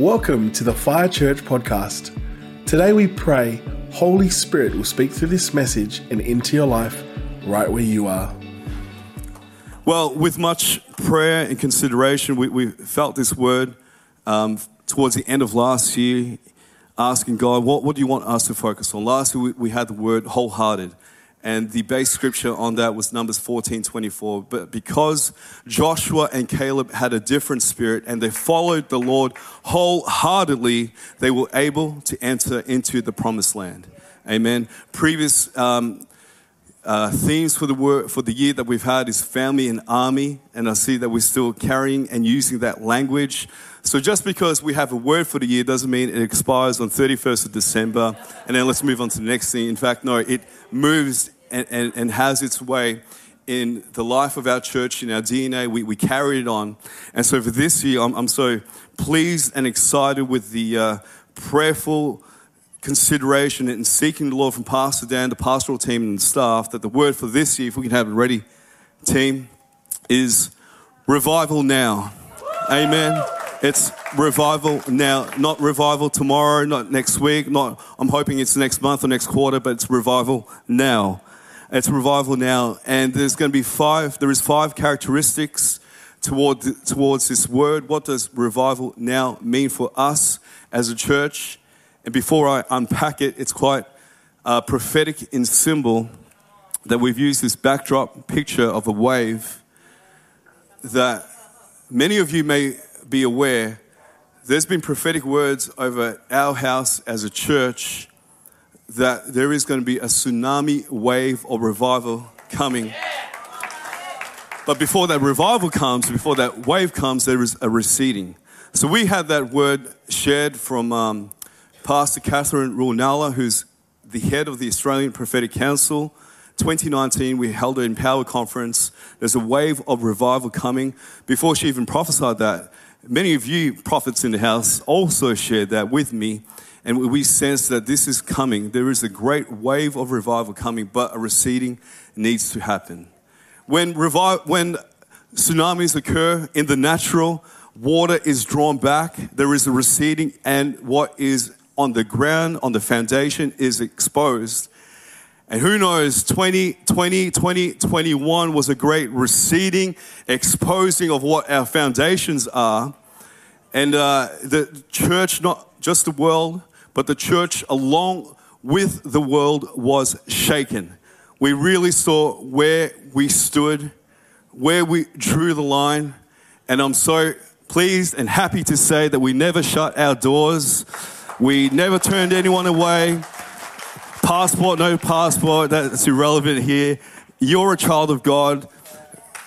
Welcome to the Fire Church podcast. Today we pray Holy Spirit will speak through this message and into your life right where you are. Well, with much prayer and consideration, we, we felt this word um, towards the end of last year, asking God, what, what do you want us to focus on? Last year, we, we had the word wholehearted. And the base scripture on that was Numbers 14 24. But because Joshua and Caleb had a different spirit and they followed the Lord wholeheartedly, they were able to enter into the promised land. Amen. Previous um, uh, themes for the word, for the year that we've had is family and army, and I see that we're still carrying and using that language. So just because we have a word for the year doesn't mean it expires on 31st of December, and then let's move on to the next thing. In fact, no, it moves and, and, and has its way in the life of our church, in our DNA. We, we carry it on. And so for this year, I'm, I'm so pleased and excited with the uh, prayerful consideration and seeking the Lord from Pastor Dan, the pastoral team, and staff that the word for this year, if we can have it ready, team, is revival now. Amen. It's revival now, not revival tomorrow, not next week, not I'm hoping it's next month or next quarter, but it's revival now. It's revival now, and there's going to be five. There is five characteristics toward towards this word. What does revival now mean for us as a church? And before I unpack it, it's quite uh, prophetic in symbol that we've used this backdrop picture of a wave that many of you may be aware. There's been prophetic words over our house as a church that there is going to be a tsunami wave of revival coming. But before that revival comes, before that wave comes, there is a receding. So we had that word shared from um, Pastor Katherine Ruonala, who's the head of the Australian Prophetic Council. 2019, we held an Empower Conference. There's a wave of revival coming. Before she even prophesied that, many of you prophets in the house also shared that with me. And we sense that this is coming. There is a great wave of revival coming, but a receding needs to happen. When, revi- when tsunamis occur in the natural, water is drawn back, there is a receding, and what is on the ground, on the foundation, is exposed. And who knows, 2020, 2021 was a great receding, exposing of what our foundations are. And uh, the church, not just the world, but the church along with the world was shaken. We really saw where we stood, where we drew the line. And I'm so pleased and happy to say that we never shut our doors we never turned anyone away. Passport, no passport, that's irrelevant here. You're a child of God.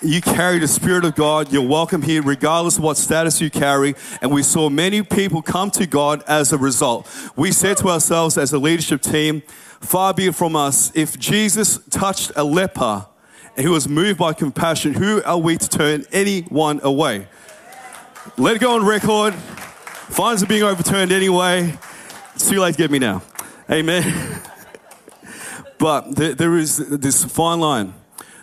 You carry the Spirit of God. You're welcome here, regardless of what status you carry. And we saw many people come to God as a result. We said to ourselves as a leadership team, far be it from us, if Jesus touched a leper and he was moved by compassion, who are we to turn anyone away? Let it go on record. Fines are being overturned anyway. It's too late to get me now. Amen. but there, there is this fine line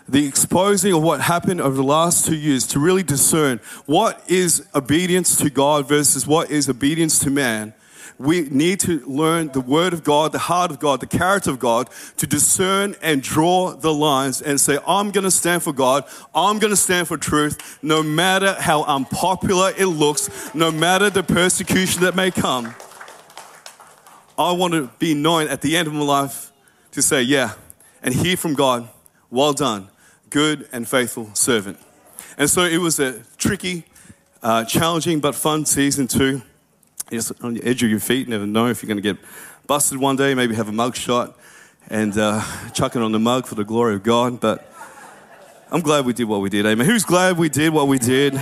the exposing of what happened over the last two years to really discern what is obedience to God versus what is obedience to man. We need to learn the Word of God, the heart of God, the character of God to discern and draw the lines and say, I'm going to stand for God. I'm going to stand for truth, no matter how unpopular it looks, no matter the persecution that may come. I want to be known at the end of my life to say, yeah, and hear from God, well done, good and faithful servant. And so it was a tricky, uh, challenging, but fun season two. Just on the edge of your feet, never know if you're going to get busted one day, maybe have a mug shot and uh, chuck it on the mug for the glory of God. But I'm glad we did what we did. Amen. Who's glad we did what we did?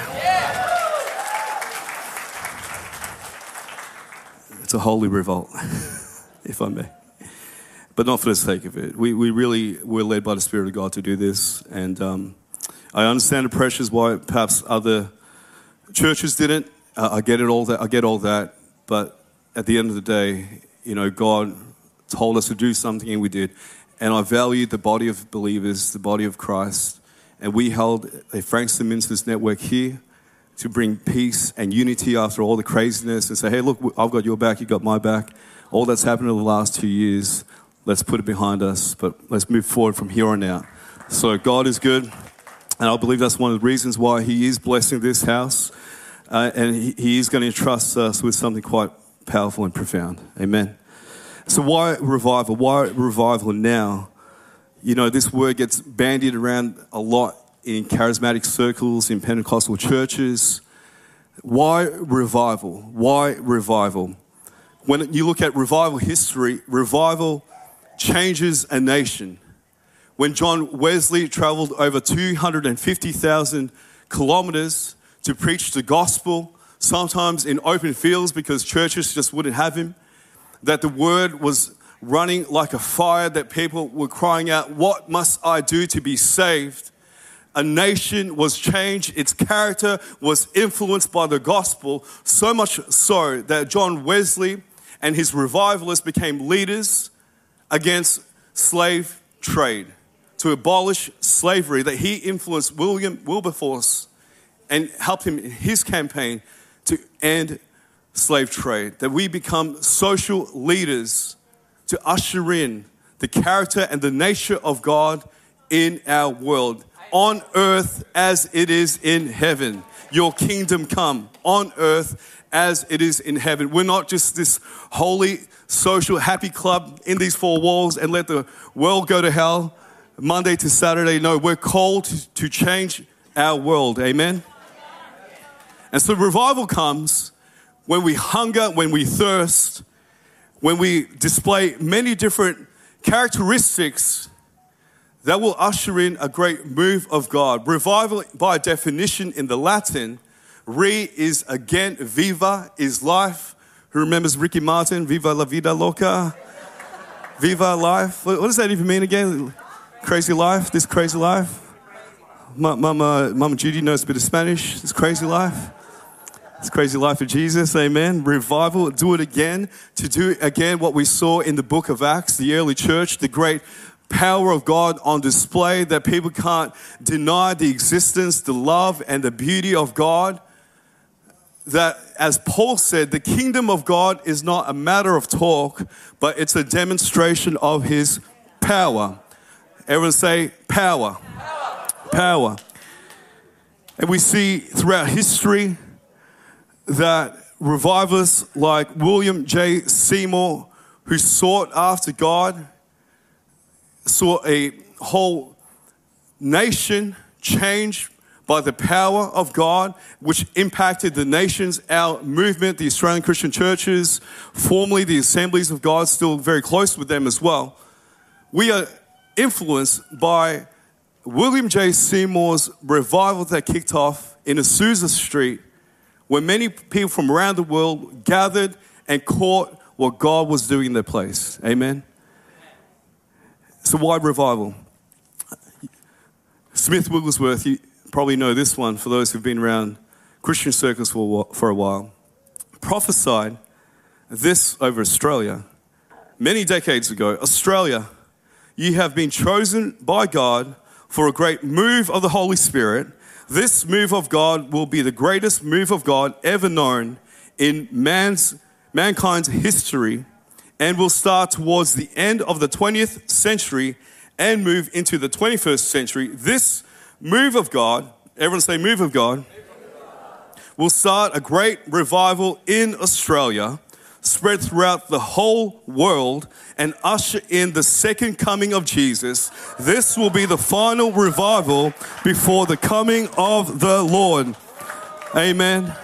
It's a holy revolt, if I may. But not for the sake of it. We, we really were led by the Spirit of God to do this. And um, I understand the pressures why perhaps other churches didn't. Uh, I get it all that. I get all that. But at the end of the day, you know, God told us to do something and we did. And I valued the body of believers, the body of Christ. And we held a Frankston Ministers network here to bring peace and unity after all the craziness and say, hey, look, I've got your back, you've got my back. All that's happened in the last two years, let's put it behind us, but let's move forward from here on out. So God is good, and I believe that's one of the reasons why He is blessing this house, uh, and he, he is going to entrust us with something quite powerful and profound. Amen. So why revival? Why revival now? You know, this word gets bandied around a lot in charismatic circles, in Pentecostal churches. Why revival? Why revival? When you look at revival history, revival changes a nation. When John Wesley traveled over 250,000 kilometers to preach the gospel, sometimes in open fields because churches just wouldn't have him, that the word was running like a fire, that people were crying out, What must I do to be saved? A nation was changed, its character was influenced by the gospel, so much so that John Wesley and his revivalists became leaders against slave trade to abolish slavery, that he influenced William Wilberforce and helped him in his campaign to end slave trade, that we become social leaders to usher in the character and the nature of God in our world, on earth as it is in heaven. Your kingdom come on earth as it is in heaven. We're not just this holy, social, happy club in these four walls and let the world go to hell Monday to Saturday. No, we're called to change our world. Amen. And so revival comes when we hunger, when we thirst, when we display many different characteristics that will usher in a great move of God. Revival, by definition in the Latin, re is again, viva is life. Who remembers Ricky Martin? Viva la vida loca. Viva life. What does that even mean again? Crazy life? This crazy life? Mama, Mama Judy knows a bit of Spanish. This crazy life. It's crazy life of Jesus, amen. Revival, do it again, to do again what we saw in the book of Acts, the early church, the great power of God on display that people can't deny the existence, the love, and the beauty of God. That, as Paul said, the kingdom of God is not a matter of talk, but it's a demonstration of his power. Everyone say, power. Power. power. And we see throughout history, that revivalists like William J. Seymour, who sought after God, saw a whole nation changed by the power of God, which impacted the nations, our movement, the Australian Christian churches, formerly the Assemblies of God, still very close with them as well. We are influenced by William J. Seymour's revival that kicked off in Azusa Street where many people from around the world gathered and caught what God was doing in their place. Amen. A wide revival. Smith Wigglesworth, probably know this one for those who've been around Christian circles for, a while, prophesied this over Australia many decades ago. Australia, you have been chosen by God for a great move of the Holy Spirit this move of God will be the greatest move of God ever known in man's, mankind's history and will start towards the end of the 20th century and move into the 21st century. This move of God, everyone say, move of God, will start a great revival in Australia spread throughout the whole world and usher in the second coming of Jesus. This will be the final revival before the coming of the Lord. Amen.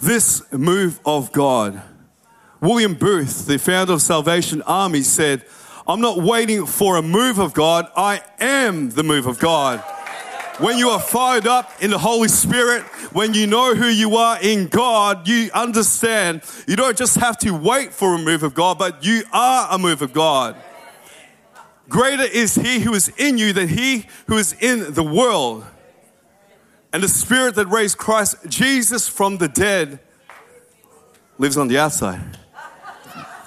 This move of God. William Booth, the founder of Salvation Army, said, I'm not waiting for a move of God, I am the move of God. When you are fired up in the Holy Spirit, when you know who you are in God, you understand you don't just have to wait for a move of God, but you are a move of God. Greater is He who is in you than He who is in the world. And the Spirit that raised Christ Jesus from the dead lives on the outside.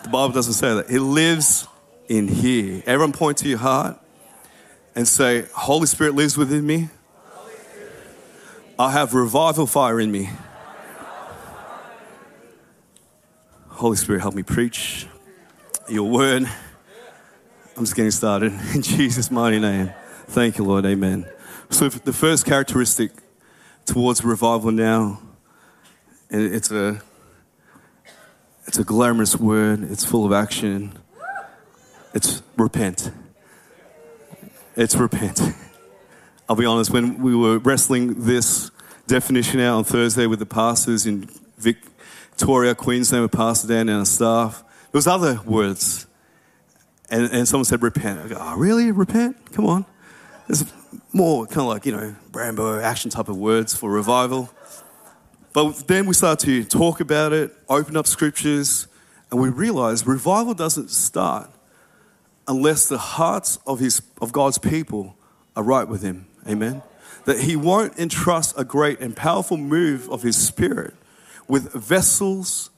The Bible doesn't say that. He lives in here. Everyone point to your heart and say, Holy Spirit lives within me. I have revival fire in me. Holy Spirit, help me preach your word. I'm just getting started. In Jesus' mighty name. Thank you, Lord. Amen. So, the first characteristic towards revival now, and it's a it's a glamorous word, it's full of action. It's repent. It's repent. I'll be honest, when we were wrestling this definition out on Thursday with the pastors in Victoria, Queensland, with Pastor Dan and our staff, there was other words. And, and someone said repent. I go, oh, really? Repent? Come on. There's more kind of like, you know, Rambo action type of words for revival. But then we start to talk about it, open up scriptures, and we realize revival doesn't start unless the hearts of, his, of God's people are right with Him. Amen. That He won't entrust a great and powerful move of His Spirit with vessels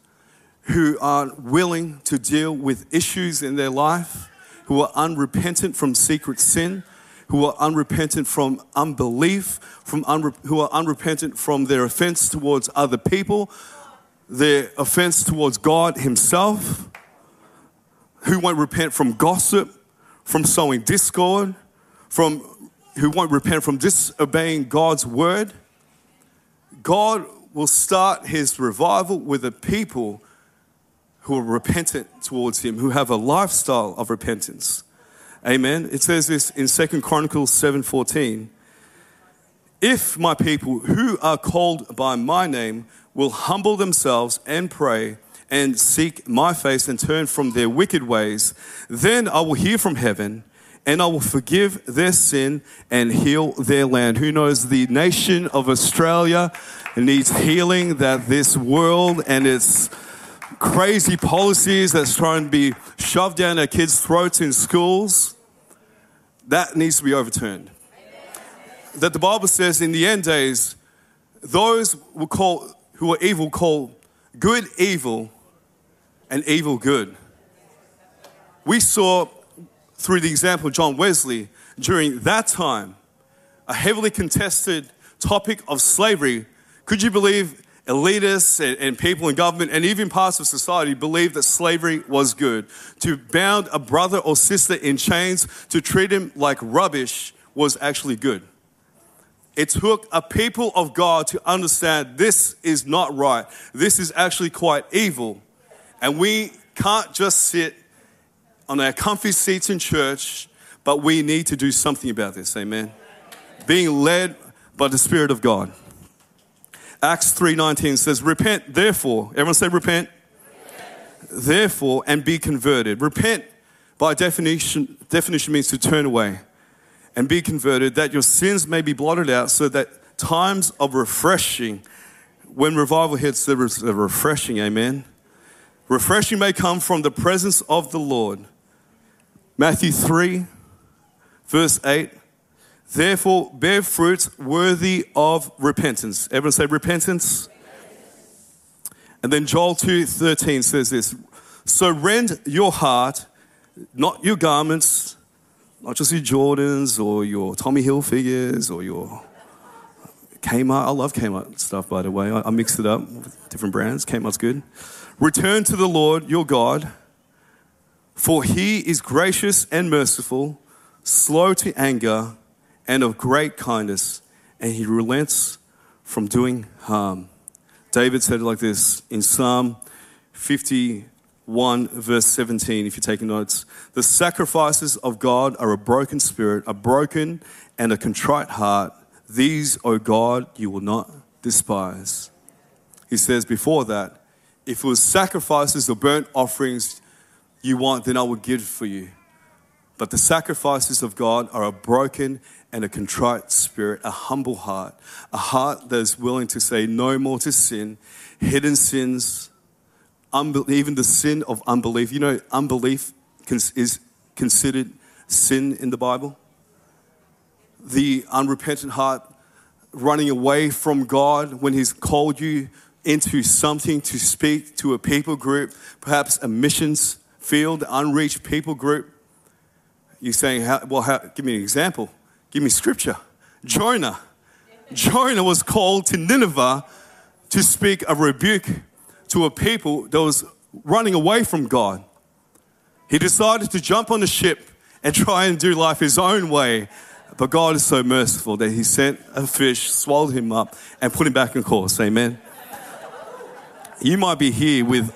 who aren't willing to deal with issues in their life, who are unrepentant from secret sin, who are unrepentant from unbelief, from unre- who are unrepentant from their offense towards other people, their offense towards God Himself, who won't repent from gossip, from sowing discord, from who won't repent from disobeying God's word. God will start his revival with a people who are repentant towards him, who have a lifestyle of repentance. Amen. It says this in Second Chronicles 7:14. If my people who are called by my name will humble themselves and pray and seek my face and turn from their wicked ways, then I will hear from heaven and I will forgive their sin and heal their land. Who knows the nation of Australia needs healing that this world and its crazy policies that's trying to be shoved down our kids' throats in schools, that needs to be overturned. That the Bible says in the end days, those will call, who are evil call good evil and evil good. We saw through the example of John Wesley during that time a heavily contested topic of slavery. Could you believe elitists and, and, people in government and even parts of society believed that slavery was good? To bound a brother or sister in chains, to treat him like rubbish was actually good. It took a people of God to understand this is not right. This is actually quite evil. And we can't just sit on our comfy seats in church, but we need to do something about this. Amen. Being led by the Spirit of God. Acts 3:19 says, "Repent, therefore." Everyone say repent. repent. Therefore, and be converted. Repent by definition definition means to turn away and be converted that your sins may be blotted out so that times of refreshing when revival hits there is a refreshing, amen Refreshing may come from the presence of the Lord. Matthew 3, verse 8. Therefore, bear fruits worthy of repentance. Everyone say repentance. And then Joel 2:13 says this So rend your heart, not your garments, not just your Jordans or your Tommy Hilfigers or your Kmart. I love Kmart stuff, by the way. I, I mixed it up with different brands. Kmart's good. Return to the Lord your God, for he is gracious and merciful, slow to anger, and of great kindness, and he relents from doing harm. David said it like this in Psalm 51, verse 17, if you're taking notes. The sacrifices of God are a broken spirit, a broken and a contrite heart. These, O God, you will not despise. He says before that, if it was sacrifices or burnt offerings you want, then I will give for you. But the sacrifices of God are a broken and a contrite spirit, a humble heart, a heart that is willing to say no more to sin, hidden sins, even the sin of unbelief. You know, unbelief is considered sin in the Bible. The unrepentant heart running away from God when He's called you into something to speak to a people group, perhaps a missions field, unreached people group. You're saying, how, well, how, give me an example. Give me scripture. Jonah. Jonah was called to Nineveh to speak a rebuke to a people that was running away from God. He decided to jump on the ship and try and do life his own way. But God is so merciful that he sent a fish, swallowed him up, and put him back in course. Amen. You might be here with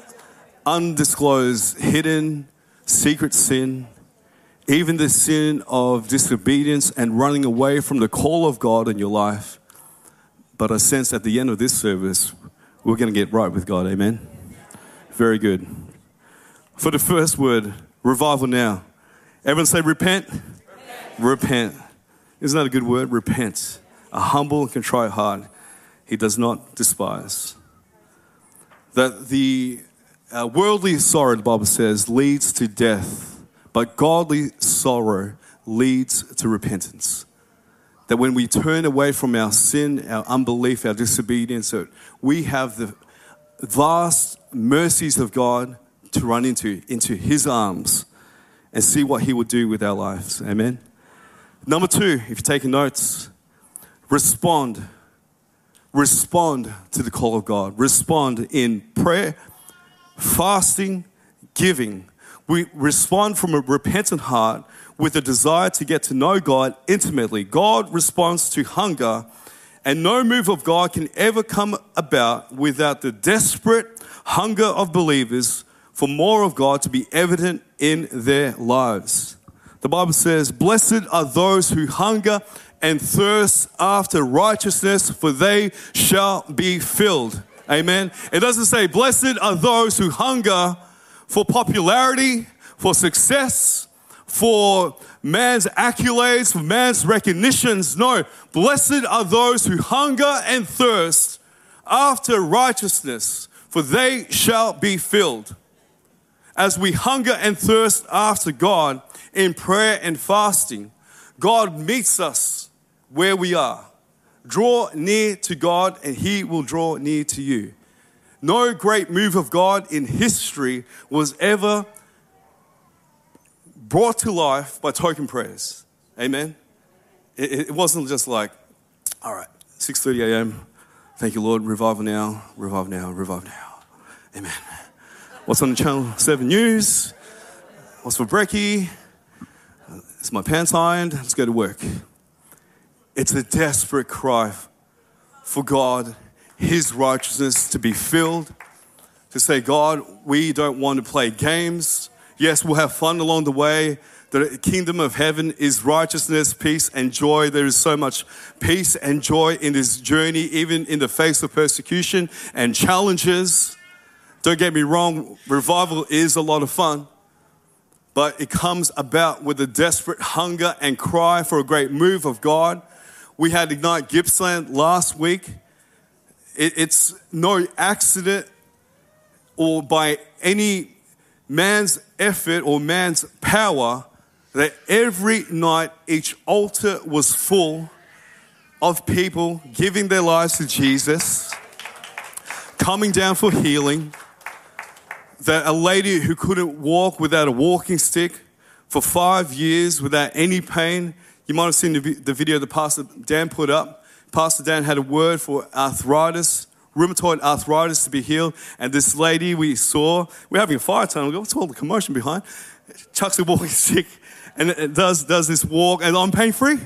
undisclosed, hidden, secret sin, even the sin of disobedience and running away from the call of God in your life. But I sense at the end of this service, we're going to get right with God. Amen. Very good. For the first word, revival now. Everyone say repent. Repent. repent. Isn't that a good word? Repent. A humble and contrite heart he does not despise. That the uh, worldly sorrow, the Bible says, leads to death, but godly sorrow leads to repentance. That when we turn away from our sin, our unbelief, our disobedience, we have the vast mercies of God to run into, into His arms and see what He will do with our lives. Amen. Number two, if you're taking notes, respond. Respond to the call of God. Respond in prayer, fasting, giving. We respond from a repentant heart with a desire to get to know God intimately. God responds to hunger, and no move of God can ever come about without the desperate hunger of believers for more of God to be evident in their lives. The Bible says, Blessed are those who hunger and thirst after righteousness, for they shall be filled. Amen. It doesn't say, Blessed are those who hunger for popularity, for success, for man's accolades, for man's recognitions. No, blessed are those who hunger and thirst after righteousness, for they shall be filled. As we hunger and thirst after God, in prayer and fasting, God meets us where we are. Draw near to God, and He will draw near to you. No great move of God in history was ever brought to life by token prayers. Amen. It, wasn't just like, all right, 6:30 a.m. Thank you, Lord. Revival now, revive now, revive now. Amen. What's on the channel 7 news? What's for brekkie? Is my pants ironed? Let's go to work. It's a desperate cry for God, His righteousness to be filled, to say, God, we don't want to play games. Yes, we'll have fun along the way. The kingdom of heaven is righteousness, peace, and joy. There is so much peace and joy in this journey, even in the face of persecution and challenges. Don't get me wrong, revival is a lot of fun but it comes about with a desperate hunger and cry for a great move of God. We had Ignite Gippsland last week. It, it's no accident or by any man's effort or man's power that every night each altar was full of people giving their lives to Jesus, coming down for healing that a lady who couldn't walk without a walking stick for five years without any pain. You might have seen the, video that Pastor Dan put up. Pastor Dan had a word for arthritis, rheumatoid arthritis to be healed. And this lady we saw, we're having a fire tunnel. What's all the commotion behind? Chucks a walking stick and it does, does this walk, and I'm pain free.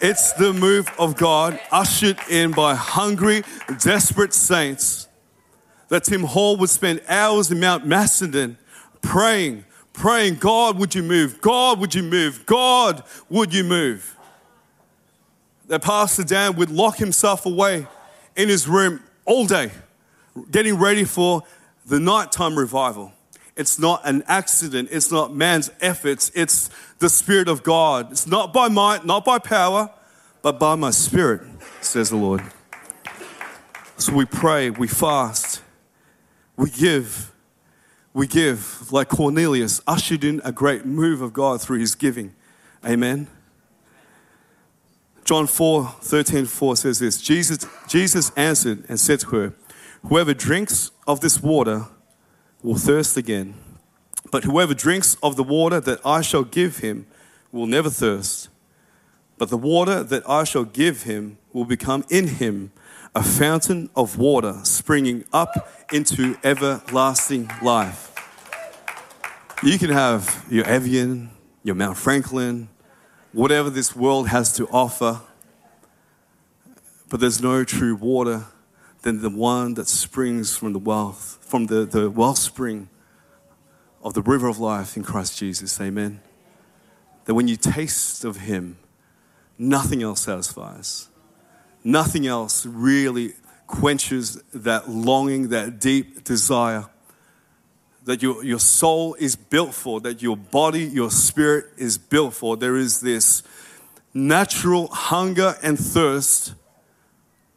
It's the move of God ushered in by hungry, desperate saints that Tim Hall would spend hours in Mount Macedon praying, praying, God, would you move? God, would you move? God, would you move? That Pastor Dan would lock himself away in his room all day, getting ready for the nighttime revival. It's not an accident. It's not man's efforts. It's the Spirit of God. It's not by might, not by power, but by my Spirit, says the Lord. So we pray, we fast, we give. We give like Cornelius ushered in a great move of God through his giving. Amen. John 4 13 4 says this Jesus, Jesus answered and said to her, Whoever drinks of this water will thirst again. But whoever drinks of the water that I shall give him will never thirst. but the water that I shall give him will become in him a fountain of water springing up into everlasting life. You can have your Evian, your Mount Franklin, whatever this world has to offer, but there's no true water than the one that springs from the wealth, from the, the wellspring of the river of life in Christ Jesus. Amen. That when you taste of Him, nothing else satisfies. Nothing else really quenches that longing, that deep desire that your, your soul is built for, that your body, your spirit is built for. There is this natural hunger and thirst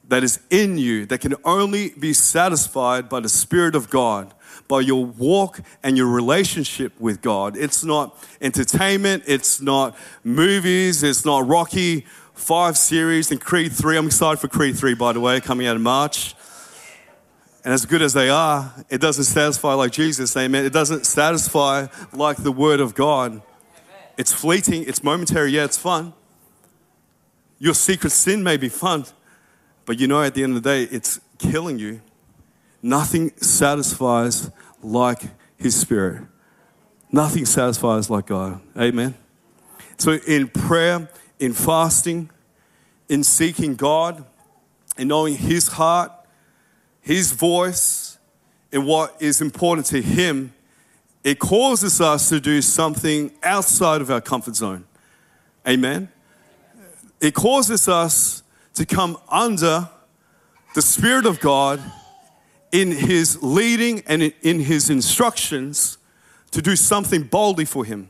that is in you that can only be satisfied by the Spirit of God, by your walk and your relationship with God. It's not entertainment, it's not movies, it's not Rocky 5 series and Creed 3. I'm excited for Creed 3, by the way, coming out in March. And as good as they are, it doesn't satisfy like Jesus, amen. It doesn't satisfy like the Word of God. It's fleeting, it's momentary, yeah, it's fun. Your secret sin may be fun, but you know, at the end of the day, it's killing you. Nothing satisfies like His Spirit. Nothing satisfies like God. Amen. So, in prayer, in fasting, in seeking God, in knowing His heart, His voice, and what is important to Him, it causes us to do something outside of our comfort zone. Amen. It causes us to come under the Spirit of God in His leading and in His instructions to do something boldly for Him.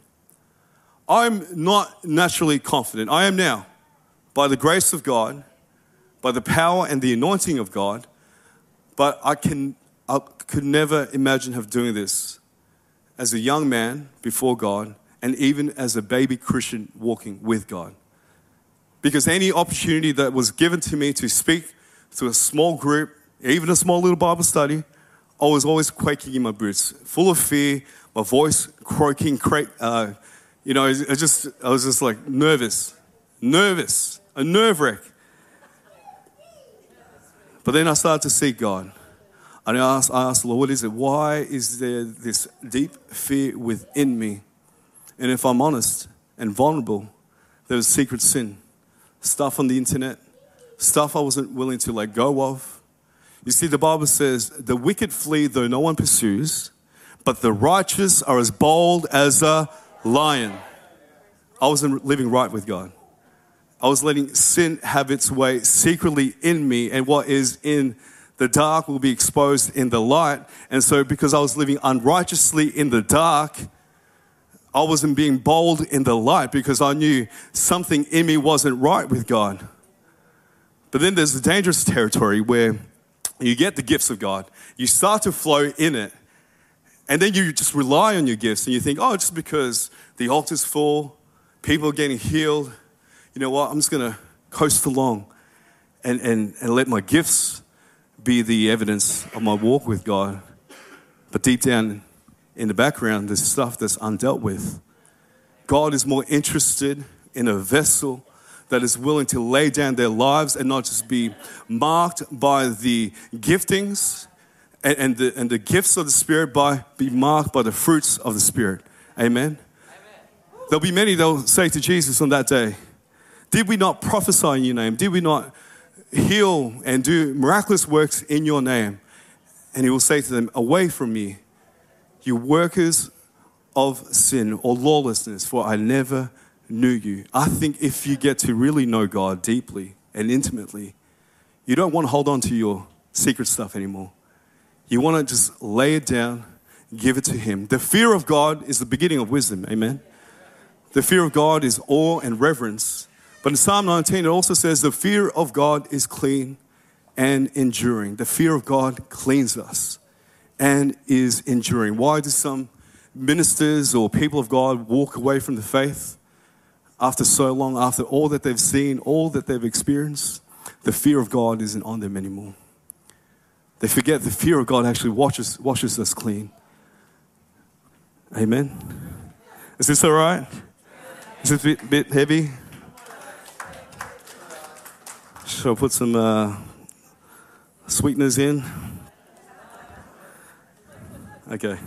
I'm not naturally confident. I am now, by the grace of God, by the power and the anointing of God, but I can I could never imagine have doing this as a young man before God and even as a baby Christian walking with God. Because any opportunity that was given to me to speak to a small group, even a small little Bible study, I was always quaking in my boots, full of fear, my voice croaking, cra- uh, you know, I just, I was just like nervous, nervous, a nerve wreck. But then I started to seek God. And I asked, I asked Lord, what is it? Why is there this deep fear within me? And if I'm honest and vulnerable, there was secret sin stuff on the internet, stuff I wasn't willing to let go of. You see, the Bible says, the wicked flee though no one pursues, but the righteous are as bold as a lion. I wasn't living right with God. I was letting sin have its way secretly in me, and what is in the dark will be exposed in the light. And so, because I was living unrighteously in the dark, I wasn't being bold in the light because I knew something in me wasn't right with God. But then there's the dangerous territory where you get the gifts of God, you start to flow in it, and then you just rely on your gifts and you think, oh, just because the altar's full, people are getting healed, you know what, I'm just gonna coast along and, and, and let my gifts be the evidence of my walk with God. But deep down in the background, there's stuff that's undealt with. God is more interested in a vessel that is willing to lay down their lives and not just be marked by the giftings and, and, the, and the gifts of the Spirit, by be marked by the fruits of the Spirit. Amen. Amen. There'll be many that will say to Jesus on that day, Did we not prophesy in your name? Did we not heal and do miraculous works in your name? And he will say to them, Away from me, you workers of sin or lawlessness, for I never knew you. I think if you get to really know God deeply and intimately, you don't want to hold on to your secret stuff anymore. You want to just lay it down, give it to Him. The fear of God is the beginning of wisdom. Amen. The fear of God is awe and reverence. But in Psalm 19, it also says, The fear of God is clean and enduring. The fear of God cleans us and is enduring. Why do some ministers or people of God walk away from the faith after so long, after all that they've seen, all that they've experienced? The fear of God isn't on them anymore. They forget the fear of God actually washes, washes us clean. Amen. Is this all right? Is this a bit, bit heavy? Shall I put some uh, sweeteners in? Okay.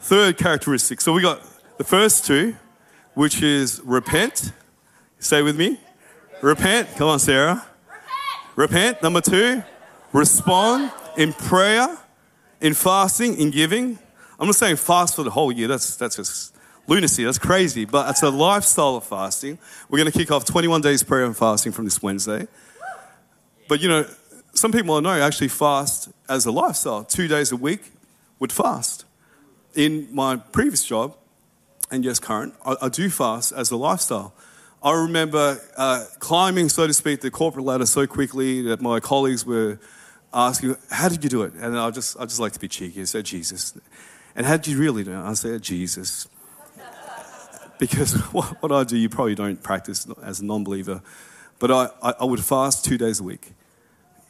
Third characteristic. So we got the first two, which is repent. Say with me. Repent. Come on, Sarah. Repent. Number two, respond in prayer, in fasting, in giving. I'm not saying fast for the whole year. That's that's just lunacy. That's crazy. But it's a lifestyle of fasting. We're going to kick off 21 days prayer and fasting from this Wednesday. But you know, some people I know actually fast as a lifestyle. Two days a week would fast. In my previous job, and yes, current, I, I do fast as a lifestyle. I remember uh, climbing, so to speak, the corporate ladder so quickly that my colleagues were asking, "How did you do it?" And I just, I just like to be cheeky. I said, "Jesus." And how did you really do it? I said, "Jesus." because what, what I do, you probably don't practice as a non-believer, but I, I, I would fast two days a week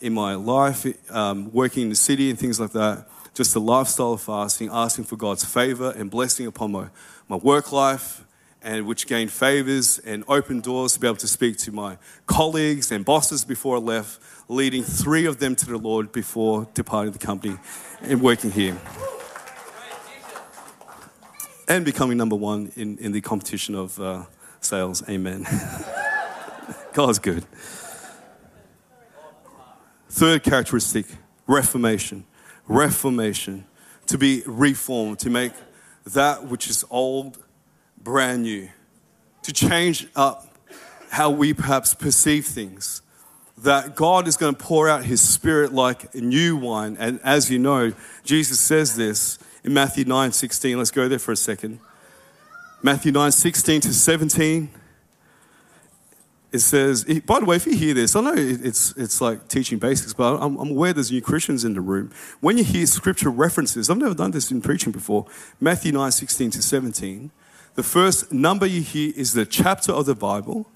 in my life, um, working in the city and things like that, just a lifestyle of fasting, asking for God's favor and blessing upon my, my work life, and which gained favors and opened doors to be able to speak to my colleagues and bosses before I left, leading three of them to the Lord before departing the company and working here. And becoming number one in, in the competition of uh, sales. Amen. God's good. Third characteristic reformation. Reformation. To be reformed, to make that which is old brand new, to change up how we perhaps perceive things. That God is going to pour out His Spirit like a new wine. And as you know, Jesus says this in Matthew 9 16. Let's go there for a second. Matthew 9 16 to 17 it says, by the way, if you hear this, I know it's, it's like teaching basics, but I'm, I'm, aware there's new Christians in the room. When you hear scripture references, I've never done this in preaching before, Matthew 9, 16 to 17, the first number you hear is the chapter of the Bible,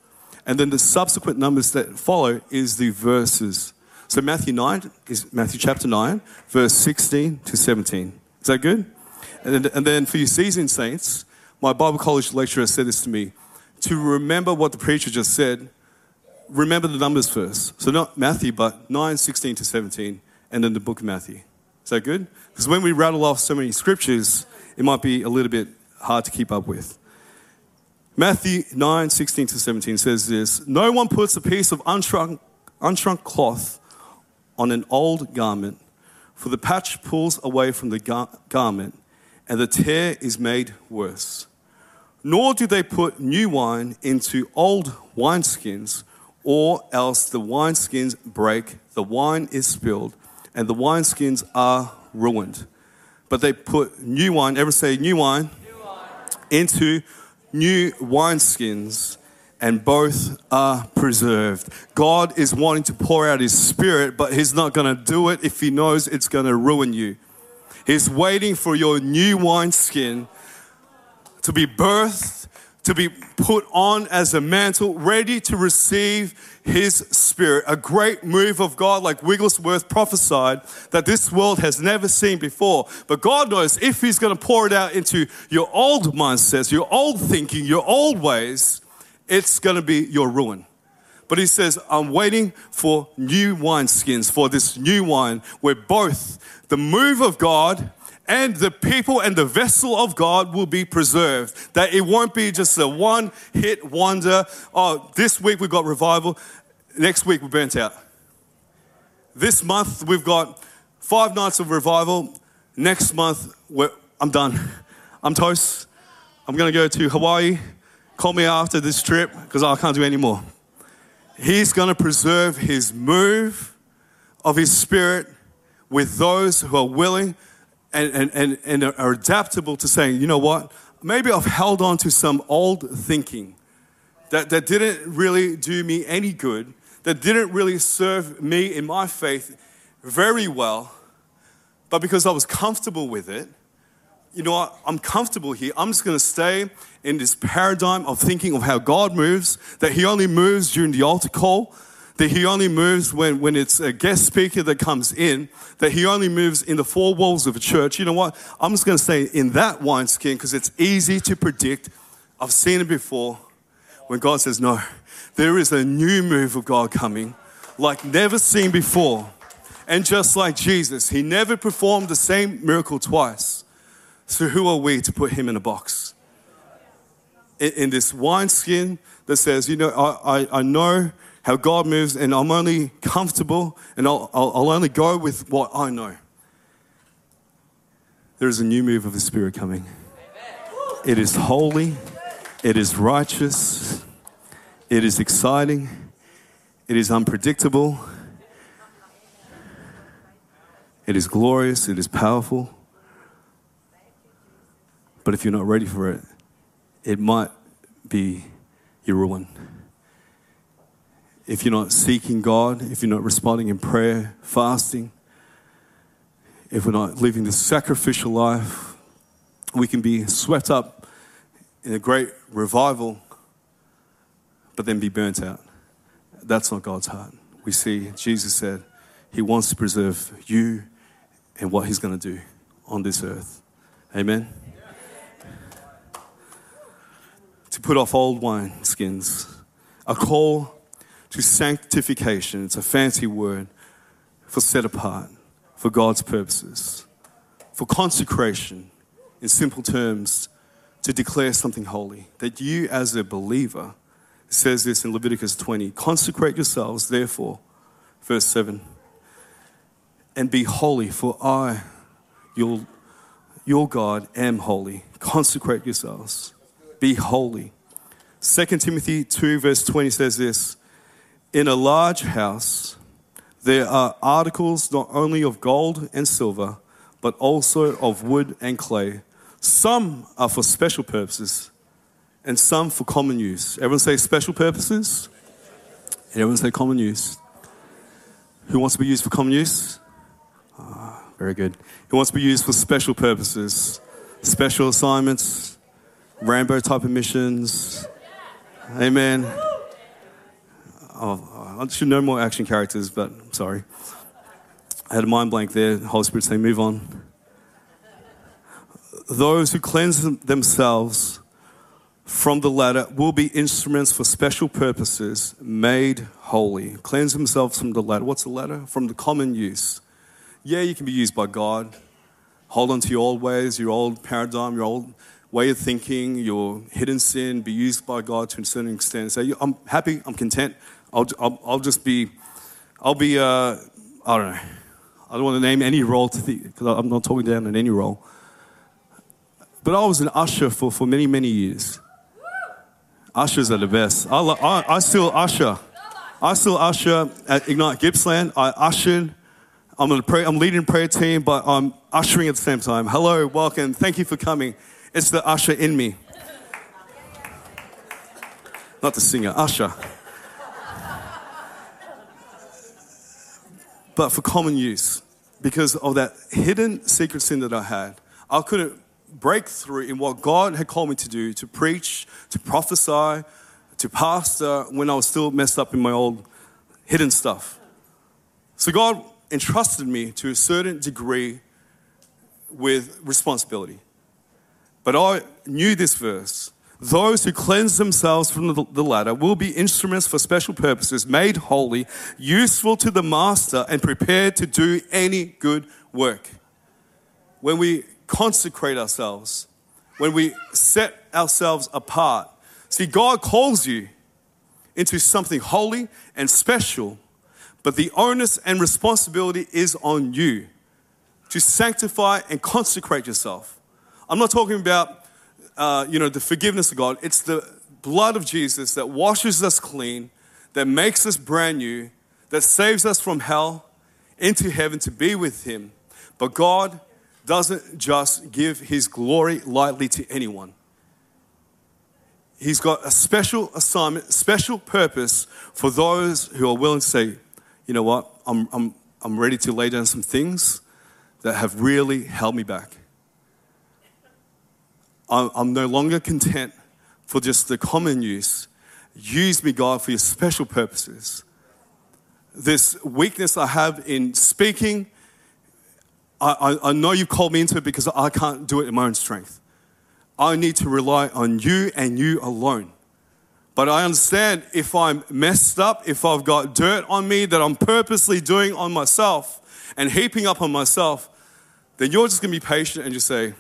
and then the subsequent numbers that follow is the verses. So Matthew 9 is Matthew chapter 9, verse 16 to 17. Is that good? And then, and then for you seasoned saints, my Bible college lecturer said this to me to remember what the preacher just said, remember the numbers first. So not Matthew, but 9, 16 to 17, and then the book of Matthew. Is that good? Because when we rattle off so many scriptures, it might be a little bit hard to keep up with. Matthew 9, 16 to 17 says this No one puts a piece of unshrunk, unshrunk cloth on an old garment, for the patch pulls away from the gar- garment, and the tear is made worse nor do they put new wine into old wineskins, or else the wineskins break, the wine is spilled, and the wineskins are ruined. But they put new wine, ever say new wine, new wine. into new wineskins, and both are preserved. God is wanting to pour out His Spirit, but He's not going to do it if He knows it's going to ruin you. He's waiting for your new wineskin to be birthed, to be put on as a mantle, ready to receive His Spirit. A great move of God, like Wigglesworth prophesied, that this world has never seen before. But God knows if He's going to pour it out into your old mindsets, your old thinking, your old ways, it's going to be your ruin. But he says, I'm waiting for new wineskins, for this new wine where both the move of God and the people and the vessel of God will be preserved. That it won't be just a one hit wonder. Oh, this week we've got revival, next week we're burnt out. This month we've got five nights of revival. Next month I'm done. I'm toast. I'm going to go to Hawaii. Call me after this trip because I can't do any more. He's going to preserve his move of his spirit with those who are willing and, and, and, and are adaptable to saying, you know what, maybe I've held on to some old thinking that, that didn't really do me any good, that didn't really serve me in my faith very well, but because I was comfortable with it, you know what, I'm comfortable here. I'm just going to stay in this paradigm of thinking of how God moves, that He only moves during the altar call, that he only moves when, when it's a guest speaker that comes in, that he only moves in the four walls of a church. You know what? I'm just going to say in that wineskin because it's easy to predict. I've seen it before. when God says no. There is a new move of God coming like never seen before. And just like Jesus, he never performed the same miracle twice. So, who are we to put him in a box? In, in this wineskin that says, you know, I, I, I, know how God moves and I'm only comfortable and I'll, I'll, I'll only go with what I know. There is a new move of the Spirit coming. It is holy, it is righteous, it is exciting, it is unpredictable, it is glorious, it is powerful. But if you're not ready for it, it might be your ruin. If you're not seeking God, if you're not responding in prayer, fasting, if we're not living the sacrificial life, we can be swept up in a great revival, but then be burnt out. That's not God's heart. We see Jesus said he wants to preserve you and what he's going to do on this earth. Amen. To put off old wine skins, a call to sanctification. It's a fancy word for set apart for God's purposes, for consecration, in simple terms, to declare something holy. That you, as a believer, says this in Leviticus 20 consecrate yourselves, therefore, verse 7, and be holy, for I, your, your God, am holy. Consecrate yourselves, be holy. 2 Timothy 2, verse 20 says this In a large house, there are articles not only of gold and silver, but also of wood and clay. Some are for special purposes, and some for common use. Everyone say special purposes? Everyone say common use. Who wants to be used for common use? Ah, very good. Who wants to be used for special purposes? Special assignments, Rambo type of missions. Amen. Oh, I should know more action characters, but I'm sorry. I had a mind blank there. The Holy Spirit saying, move on. Those who cleanse themselves from the latter will be instruments for special purposes made holy. Cleanse themselves from the latter. What's the latter? From the common use. Yeah, you can be used by God. Hold on to your old ways, your old paradigm, your old way of thinking, your hidden sin, be used by God to a certain extent. Say, I'm happy, I'm content, I'll, I'll, I'll just be, I'll be, uh, I don't know. I don't want to name any role because I'm not talking down in any role. But I was an usher for, for many, many years. Ushers are the best. I, I, I still usher. I still usher at Ignite Gippsland. I ushered. I'm, a pray, I'm leading prayer team, but I'm ushering at the same time. Hello, welcome. Thank you for coming. It's the usher in me. Not the singer, usher. But for common use because of that hidden secret sin that I had. I couldn't break through in what God had called me to do to preach, to prophesy, to pastor when I was still messed up in my old hidden stuff. So God entrusted me to a certain degree with responsibility. But I knew this verse those who cleanse themselves from the latter will be instruments for special purposes, made holy, useful to the master, and prepared to do any good work. When we consecrate ourselves, when we set ourselves apart, see, God calls you into something holy and special, but the onus and responsibility is on you to sanctify and consecrate yourself. I'm not talking about uh, you know, the forgiveness of God. It's the blood of Jesus that washes us clean, that makes us brand new, that saves us from hell into heaven to be with Him. But God doesn't just give His glory lightly to anyone. He's got a special assignment, special purpose for those who are willing to say, you know what, I'm, I'm, I'm ready to lay down some things that have really held me back. I'm no longer content for just the common use. Use me, God, for your special purposes. This weakness I have in speaking, I, I, I know you've called me into it because I can't do it in my own strength. I need to rely on you and you alone. But I understand if I'm messed up, if I've got dirt on me that I'm purposely doing on myself and heaping up on myself, then you're just going to be patient and just say,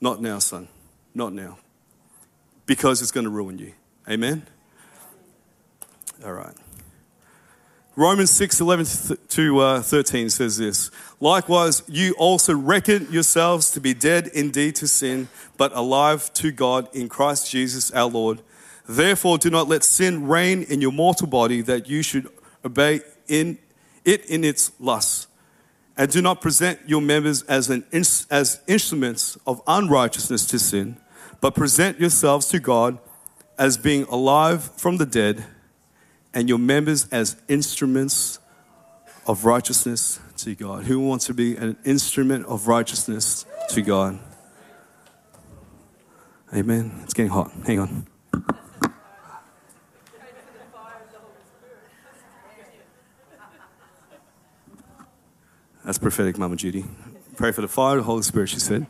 Not now, son. Not now. Because it's going to ruin you. Amen? All right. Romans 6 11 to uh, 13 says this Likewise, you also reckon yourselves to be dead indeed to sin, but alive to God in Christ Jesus our Lord. Therefore, do not let sin reign in your mortal body, that you should obey in it in its lusts. And do not present your members as, an, as instruments of unrighteousness to sin, but present yourselves to God as being alive from the dead and your members as instruments of righteousness to God. Who wants to be an instrument of righteousness to God? Amen. It's getting hot. Hang on. That's prophetic, Mama Judy. Pray for the fire of the Holy Spirit, she said.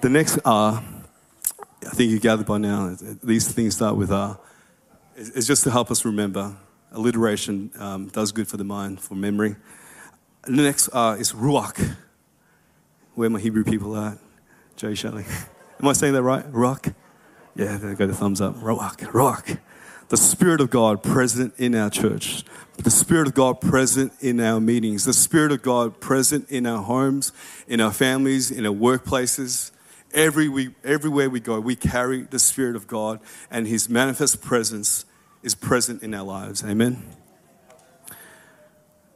The next R, I think you gathered by now, these things start with R. It's just to help us remember. Alliteration um, does good for the mind, for memory. The next uh, is Ruach. Where my Hebrew people are. Jay Shelley. Am I saying that right? Ruach? Yeah, they got a thumbs up. Ruach. Ruach. The Spirit of God present in our church. The Spirit of God present in our meetings. The Spirit of God present in our homes, in our families, in our workplaces. Every we, everywhere we go, we carry the Spirit of God, and His manifest presence is present in our lives. Amen.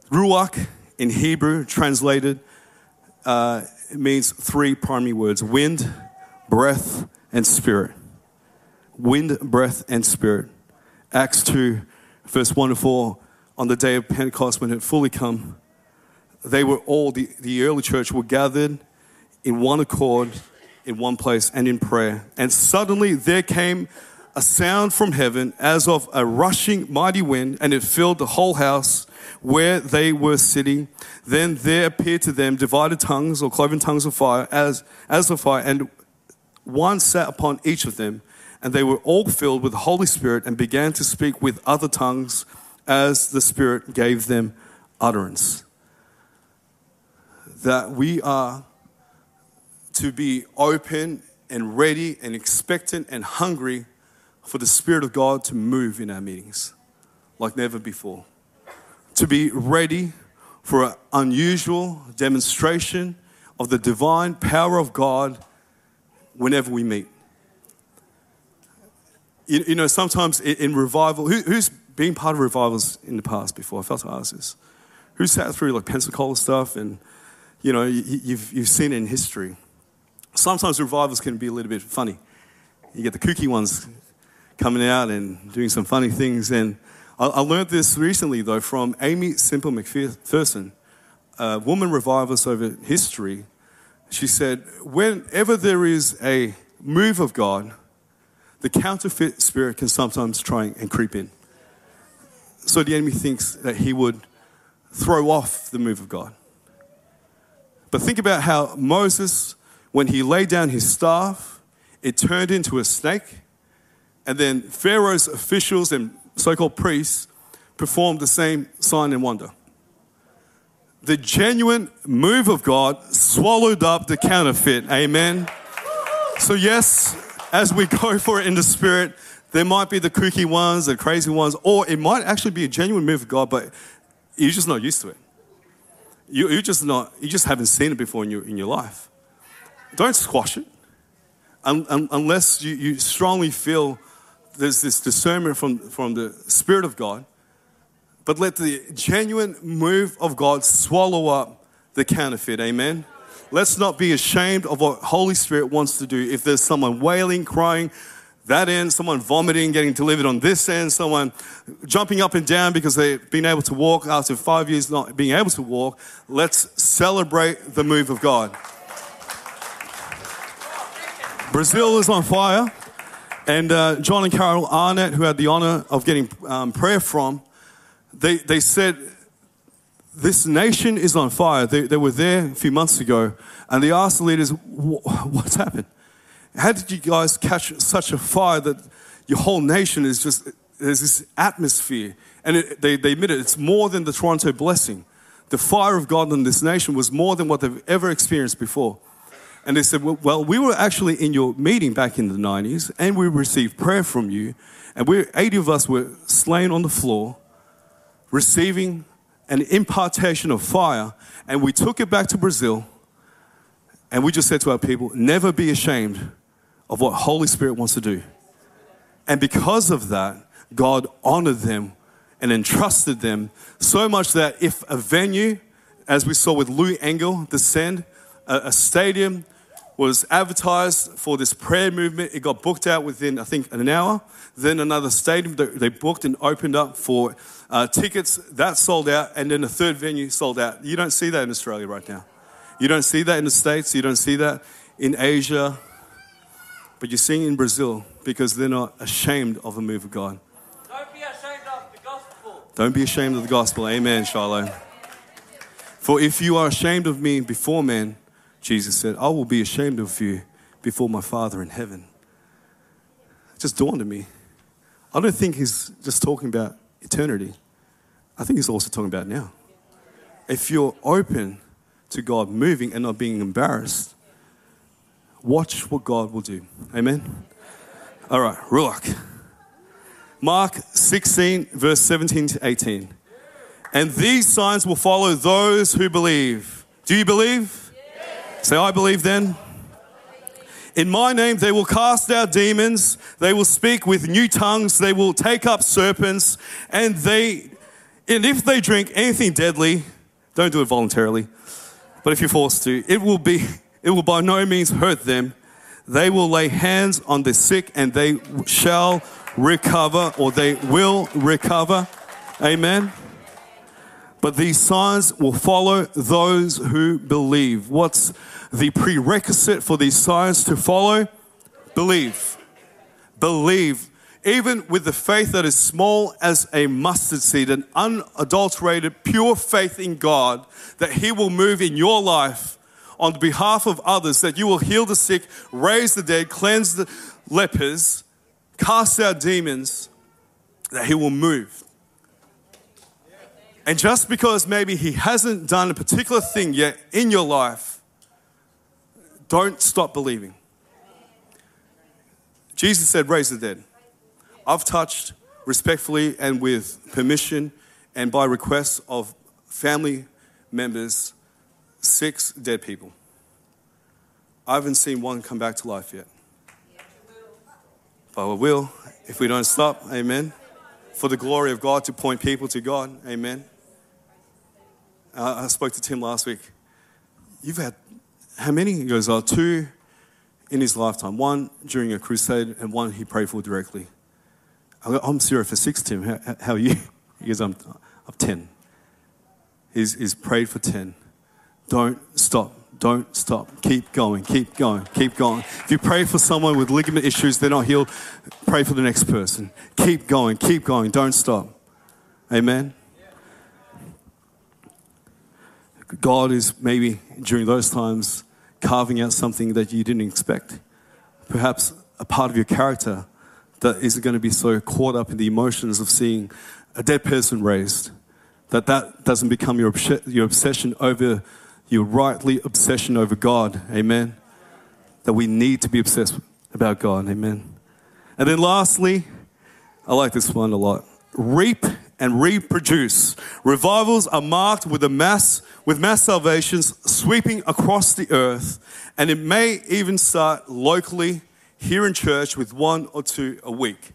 Ruach in Hebrew, translated, uh, means three primary words wind, breath, and spirit. Wind, breath, and spirit. Acts 2, verse 1 to 4, on the day of Pentecost, when it fully come, they were all, the, the early church were gathered in one accord in one place and in prayer. And suddenly there came a sound from heaven as of a rushing mighty wind, and it filled the whole house where they were sitting. Then there appeared to them divided tongues or cloven tongues of fire as, as of fire, and one sat upon each of them. And they were all filled with the Holy Spirit and began to speak with other tongues as the Spirit gave them utterance. That we are to be open and ready and expectant and hungry for the Spirit of God to move in our meetings like never before. To be ready for an unusual demonstration of the divine power of God whenever we meet. You, you know, sometimes in, in revival, who, who's been part of revivals in the past before? I felt to ask this. Who sat through like Pensacola stuff and, you know, you, you've, you've seen in history sometimes revivals can be a little bit funny. You get the kooky ones coming out and doing some funny things. And I, I learned this recently, though, from Aimee Semple McPherson, a woman revivalist over history. She said, whenever there is a move of God, the counterfeit spirit can sometimes try and creep in. So the enemy thinks that he would throw off the move of God. But think about how Moses when he laid down his staff, it turned into a snake. And then Pharaoh's officials and so called priests performed the same sign and wonder. The genuine move of God swallowed up the counterfeit. Amen. So, yes, as we go for it in the spirit, there might be the kooky ones, the crazy ones, or it might actually be a genuine move of God, but you're just not used to it. You, are just not, you just haven't seen it before in your, in your life. Don't squash it un, un, unless you, you strongly feel there's this discernment from, from the Spirit of God. But let the genuine move of God swallow up the counterfeit. Amen. Let's not be ashamed of what Holy Spirit wants to do. If there's someone wailing, crying, that end, someone vomiting, getting delivered on this end, someone jumping up and down because they've been able to walk after five years not being able to walk, let's celebrate the move of God. Brazil is on fire. And uh, John and Carol Arnott, who had the honor of getting um, prayer from, they, they said, This nation is on fire. They, they were there a few months ago, and they asked the leaders, What's happened? How did you guys catch such a fire that your whole nation is just, there's this atmosphere. And it, they, they admit it, it's more than the Toronto blessing. The fire of God in this nation was more than what they've ever experienced before. And they said, well, well, we were actually in your meeting back in the 90s, and we received prayer from you. And we're 80 of us were slain on the floor, receiving an impartation of fire. And we took it back to Brazil, and we just said to our people, never be ashamed of what Holy Spirit wants to do. And because of that, God honored them and entrusted them so much that if a venue, as we saw with Lou Engle, the Send, a, a stadium was advertised for this prayer movement. It got booked out within, I think, an hour. Then another stadium they booked and opened up for uh, tickets. That sold out. And then a third venue sold out. You don't see that in Australia right now. You don't see that in the States. You don't see that in Asia. But you're seeing in Brazil because they're not ashamed of the move of God. Don't be ashamed of the gospel. Don't be ashamed of the gospel. Amen, Shiloh. For if you are ashamed of me before men, Jesus said, I will be ashamed of you before my Father in heaven. It just dawned on me. I don't think he's just talking about eternity. I think he's also talking about now. If you're open to God moving and not being embarrassed, watch what God will do. Amen? All right, Ruach. Mark 16, verse 17 to 18. And these signs will follow those who believe. Do you believe? Say, I believe then. In my name, they will cast out demons. They will speak with new tongues. They will take up serpents. And they, and if they drink anything deadly, don't do it voluntarily. But if you're forced to, it will be, it will by no means hurt them. They will lay hands on the sick and they shall recover or they will recover. Amen. But these signs will follow those who believe. What's the prerequisite for these signs to follow? Believe. Believe. Even with the faith that is small as a mustard seed, an unadulterated, pure faith in God, that He will move in your life on behalf of others, that you will heal the sick, raise the dead, cleanse the lepers, cast out demons, that He will move. And just because maybe He hasn't done a particular thing yet in your life, don't stop believing. Jesus said, Raise the dead. I've touched respectfully and with permission and by request of family members six dead people. I haven't seen one come back to life yet. But we will if we don't stop. Amen. For the glory of God to point people to God. Amen. Uh, I spoke to Tim last week. You've had how many? He goes, oh, two in his lifetime. One during a crusade, and one he prayed for directly. I go, I'm serious for six, Tim. How, how, are you? He goes, I'm, I'm 10. He's, he's prayed for 10. Don't stop. Don't stop. Keep going. Keep going. Keep going. If you pray for someone with ligament issues, they're not healed, pray for the next person. Keep going. Keep going. Don't stop. Amen. God is maybe during those times carving out something that you didn't expect. Perhaps a part of your character that isn't going to be so caught up in the emotions of seeing a dead person raised that that doesn't become your, your obsession over your rightly obsession over God. Amen. That we need to be obsessed about God. Amen. And then lastly, I like this one a lot. Reap and reproduce. Revivals are marked with a mass with mass salvations sweeping across the earth, and it may even start locally here in church with one or two a week.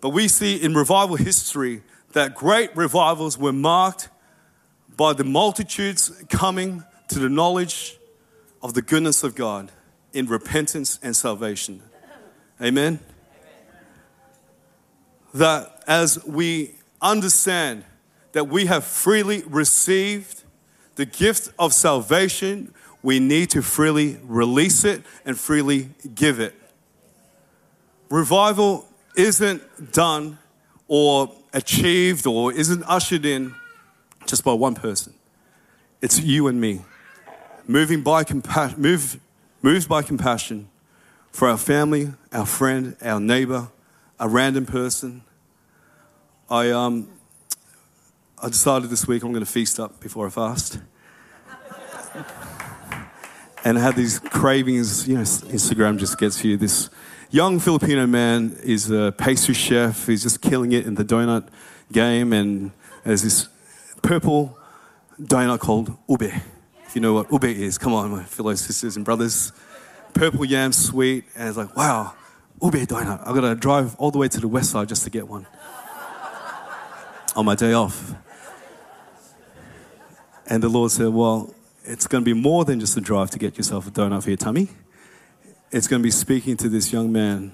But we see in revival history that great revivals were marked by the multitudes coming to the knowledge of the goodness of God in repentance and salvation. Amen. That as we understand that we have freely received the gift of salvation, we need to freely release it and freely give it. Revival isn't done or achieved or isn't ushered in just by one person. It's you and me. Moving by compassion, move, moved by compassion for our family, our friend, our neighbor, a random person. I, um, I decided this week I'm going to feast up before I fast. and I had these cravings. You know, Instagram just gets you. This young Filipino man is a pastry chef. He's just killing it in the donut game. And there's this purple donut called ube. If you know what ube is, come on, my fellow sisters and brothers. Purple yam sweet. And it's like, wow, ube donut. I've got to drive all the way to the west side just to get one on my day off. And the Lord said, Well, it's going to be more than just a drive to get yourself a donut for your tummy. It's going to be speaking to this young man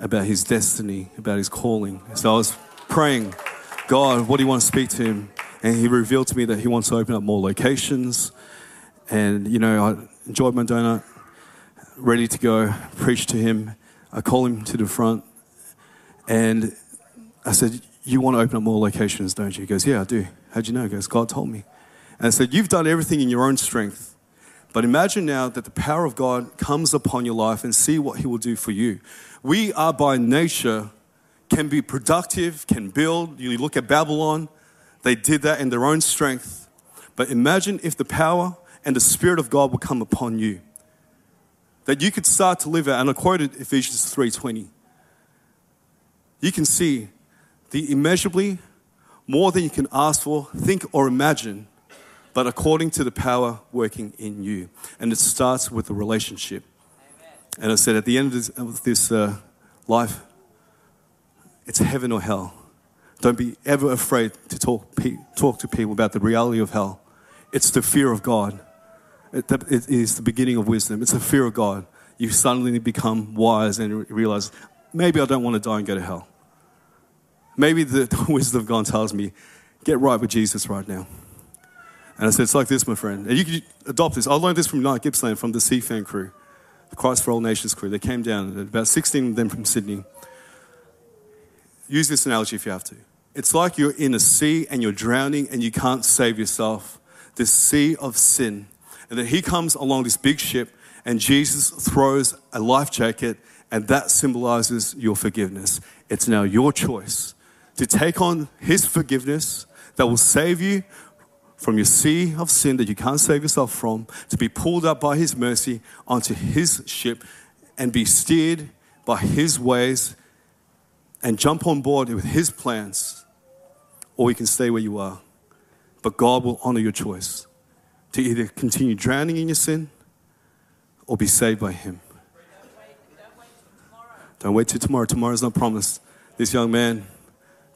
about his destiny, about his calling. So I was praying, God, what do you want to speak to him? And he revealed to me that he wants to open up more locations. And, you know, I enjoyed my donut, ready to go, preach to him. I call him to the front. And I said, You want to open up more locations, don't you? He goes, Yeah, I do. How'd you know? He goes, God told me. And I said, You've done everything in your own strength. But imagine now that the power of God comes upon your life and see what He will do for you. We are by nature, can be productive, can build. You look at Babylon, they did that in their own strength. But imagine if the power and the Spirit of God will come upon you. That you could start to live out, and I quoted Ephesians 3:20. You can see the immeasurably more than you can ask for, think, or imagine but according to the power working in you. And it starts with the relationship. Amen. And I said, at the end of this, of this uh, life, it's heaven or hell. Don't be ever afraid to talk, talk to people about the reality of hell. It's the fear of God. It, it is the beginning of wisdom. It's the fear of God. You suddenly become wise and realize, maybe I don't want to die and go to hell. Maybe the, wisdom of God tells me, get right with Jesus right now. And I said, it's like this, my friend. And you can adopt this. I learned this from Ignite Gippsland, from the CFAN crew, the Christ for All Nations crew. They came down, about 16 of them from Sydney. Use this analogy if you have to. It's like you're in a sea and you're drowning and you can't save yourself. This sea of sin. And then he comes along this big ship and Jesus throws a life jacket and that symbolizes your forgiveness. It's now your choice to take on his forgiveness that will save you from your sea of sin that you can't save yourself from, to be pulled up by His mercy onto His ship and be steered by His ways and jump on board with His plans, or you can stay where you are. But God will honor your choice to either continue drowning in your sin or be saved by Him. Don't wait till tomorrow. Tomorrow is not promised. This young man,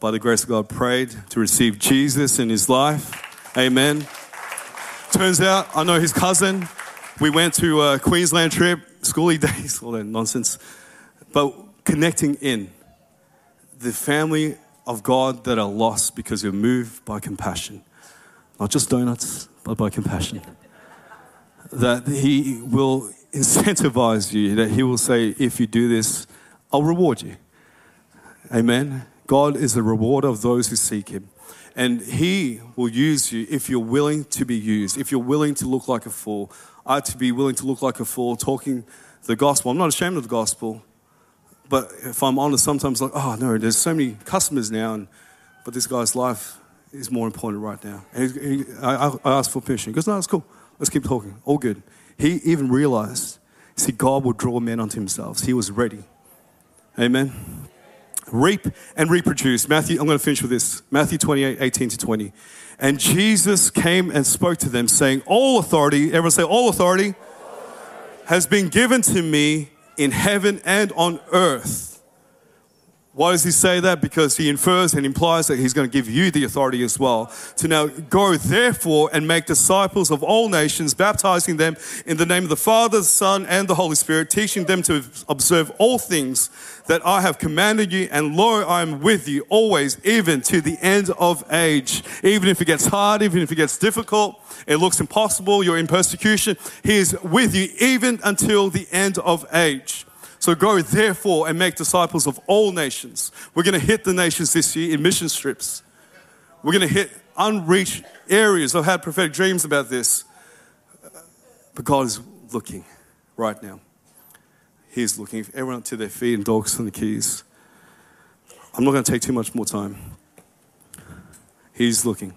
by the grace of God, prayed to receive Jesus in his life. Amen. Turns out I know his cousin. We went to a Queensland trip, schooly days, all that nonsense. But connecting in the family of God that are lost because you're moved by compassion. Not just donuts, but by compassion. That He will incentivize you, that He will say, if you do this, I'll reward you. Amen. God is a rewarder of those who seek Him. And He will use you if you're willing to be used, if you're willing to look like a fool. I had to be willing to look like a fool talking the gospel. I'm not ashamed of the gospel, but if I'm honest, sometimes like, oh no, there's so many customers now, and, but this guy's life is more important right now. And he, he, I, I asked for permission. He goes, no, it's cool. Let's keep talking. All good. He even realized, see, God will draw men unto himself. He was ready. Amen reap and reproduce. Matthew, I'm going to finish with this Matthew 28 18 to 20. And Jesus came and spoke to them, saying, All authority, everyone say, All authority, has been given to me in heaven and on earth. Why does he say that? Because he infers and implies that he's going to give you the authority as well. To now go, therefore, and make disciples of all nations, baptizing them in the name of the Father, the Son, and the Holy Spirit, teaching them to observe all things that I have commanded you. And lo, I am with you always, even to the end of age. Even if it gets hard, even if it gets difficult, it looks impossible, you're in persecution, he is with you even until the end of age. So go therefore and make disciples of all nations. We're going to hit the nations this year in mission trips. We're going to hit unreached areas. I've had prophetic dreams about this. But God is looking right now. He's looking. Everyone to their feet and dogs on the keys. I'm not going to take too much more time. He's looking.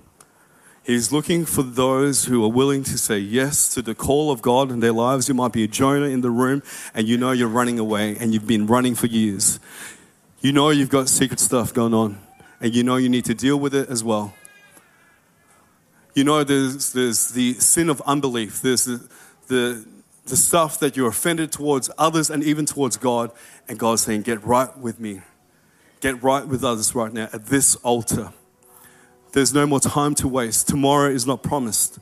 He's looking for those who are willing to say yes to the call of God in their lives. You might be a Jonah in the room and you know you're running away and you've been running for years. You know you've got secret stuff going on and you know you need to deal with it as well. You know there's, there's the sin of unbelief, there's the, the, the stuff that you're offended towards others and even towards God, and God's saying, Get right with me. Get right with others right now at this altar. There's no more time to waste. Tomorrow is not promised.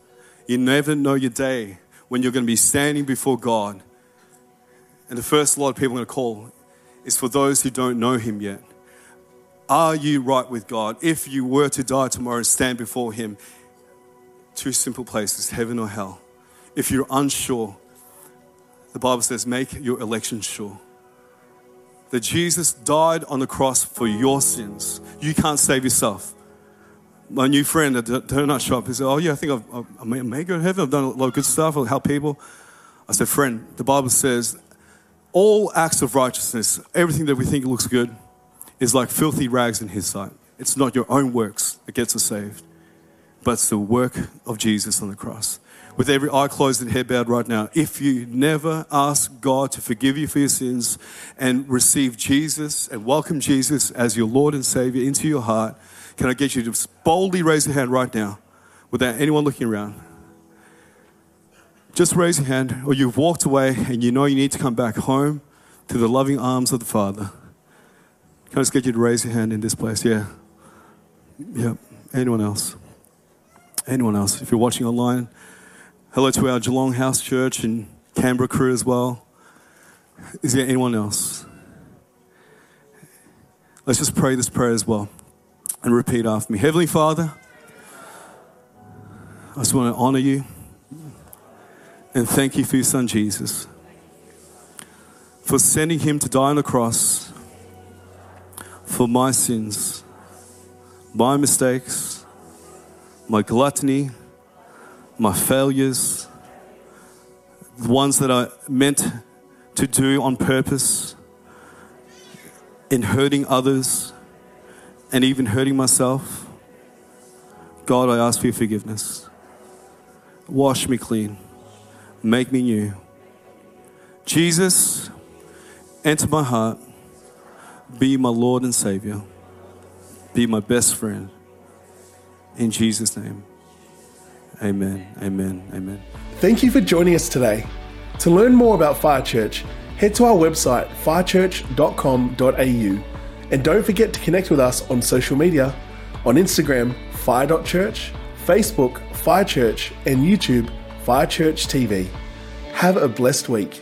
You never know your day when you're going to be standing before God. And the first lot of people are going to call is for those who don't know Him yet. Are you right with God? If you were to die tomorrow and stand before Him, two simple places, heaven or hell. If you're unsure, the Bible says, make your election sure. That Jesus died on the cross for your sins. You can't save yourself my new friend at the donut shop, he said, Oh, yeah, I think I've, I may, may go to heaven. I've done a lot of good stuff. I'll help people. I said, Friend, the Bible says all acts of righteousness, everything that we think looks good, is like filthy rags in His sight. It's not your own works that gets us saved, but it's the work of Jesus on the cross. With every eye closed and head bowed right now, if you never ask God to forgive you for your sins and receive Jesus and welcome Jesus as your Lord and Savior into your heart, can I get you to boldly raise your hand right now without anyone looking around? Just raise your hand, or you've walked away and you know you need to come back home to the loving arms of the Father. Can I just get you to raise your hand in this place? Yeah. Yeah. Anyone else? Anyone else? If you're watching online, hello to our Geelong House Church and Canberra crew as well. Is there anyone else? Let's just pray this prayer as well and repeat after me. Heavenly Father, I just want to honor you and thank you for your son Jesus, for sending him to die on the cross for my sins, my mistakes, my gluttony, my failures, the ones that I meant to do on purpose in hurting others and even hurting myself, God, I ask for your forgiveness. Wash me clean. Make me new. Jesus, enter my heart. Be my Lord and Savior. Be my best friend. In Jesus' name. Amen. Amen. Amen. Thank you for joining us today. To learn more about Fire Church, head to our website firechurch.com.au and don't forget to connect with us on social media on Instagram, fire.church, Facebook, Fire Church, and YouTube, Fire Church TV. Have a blessed week.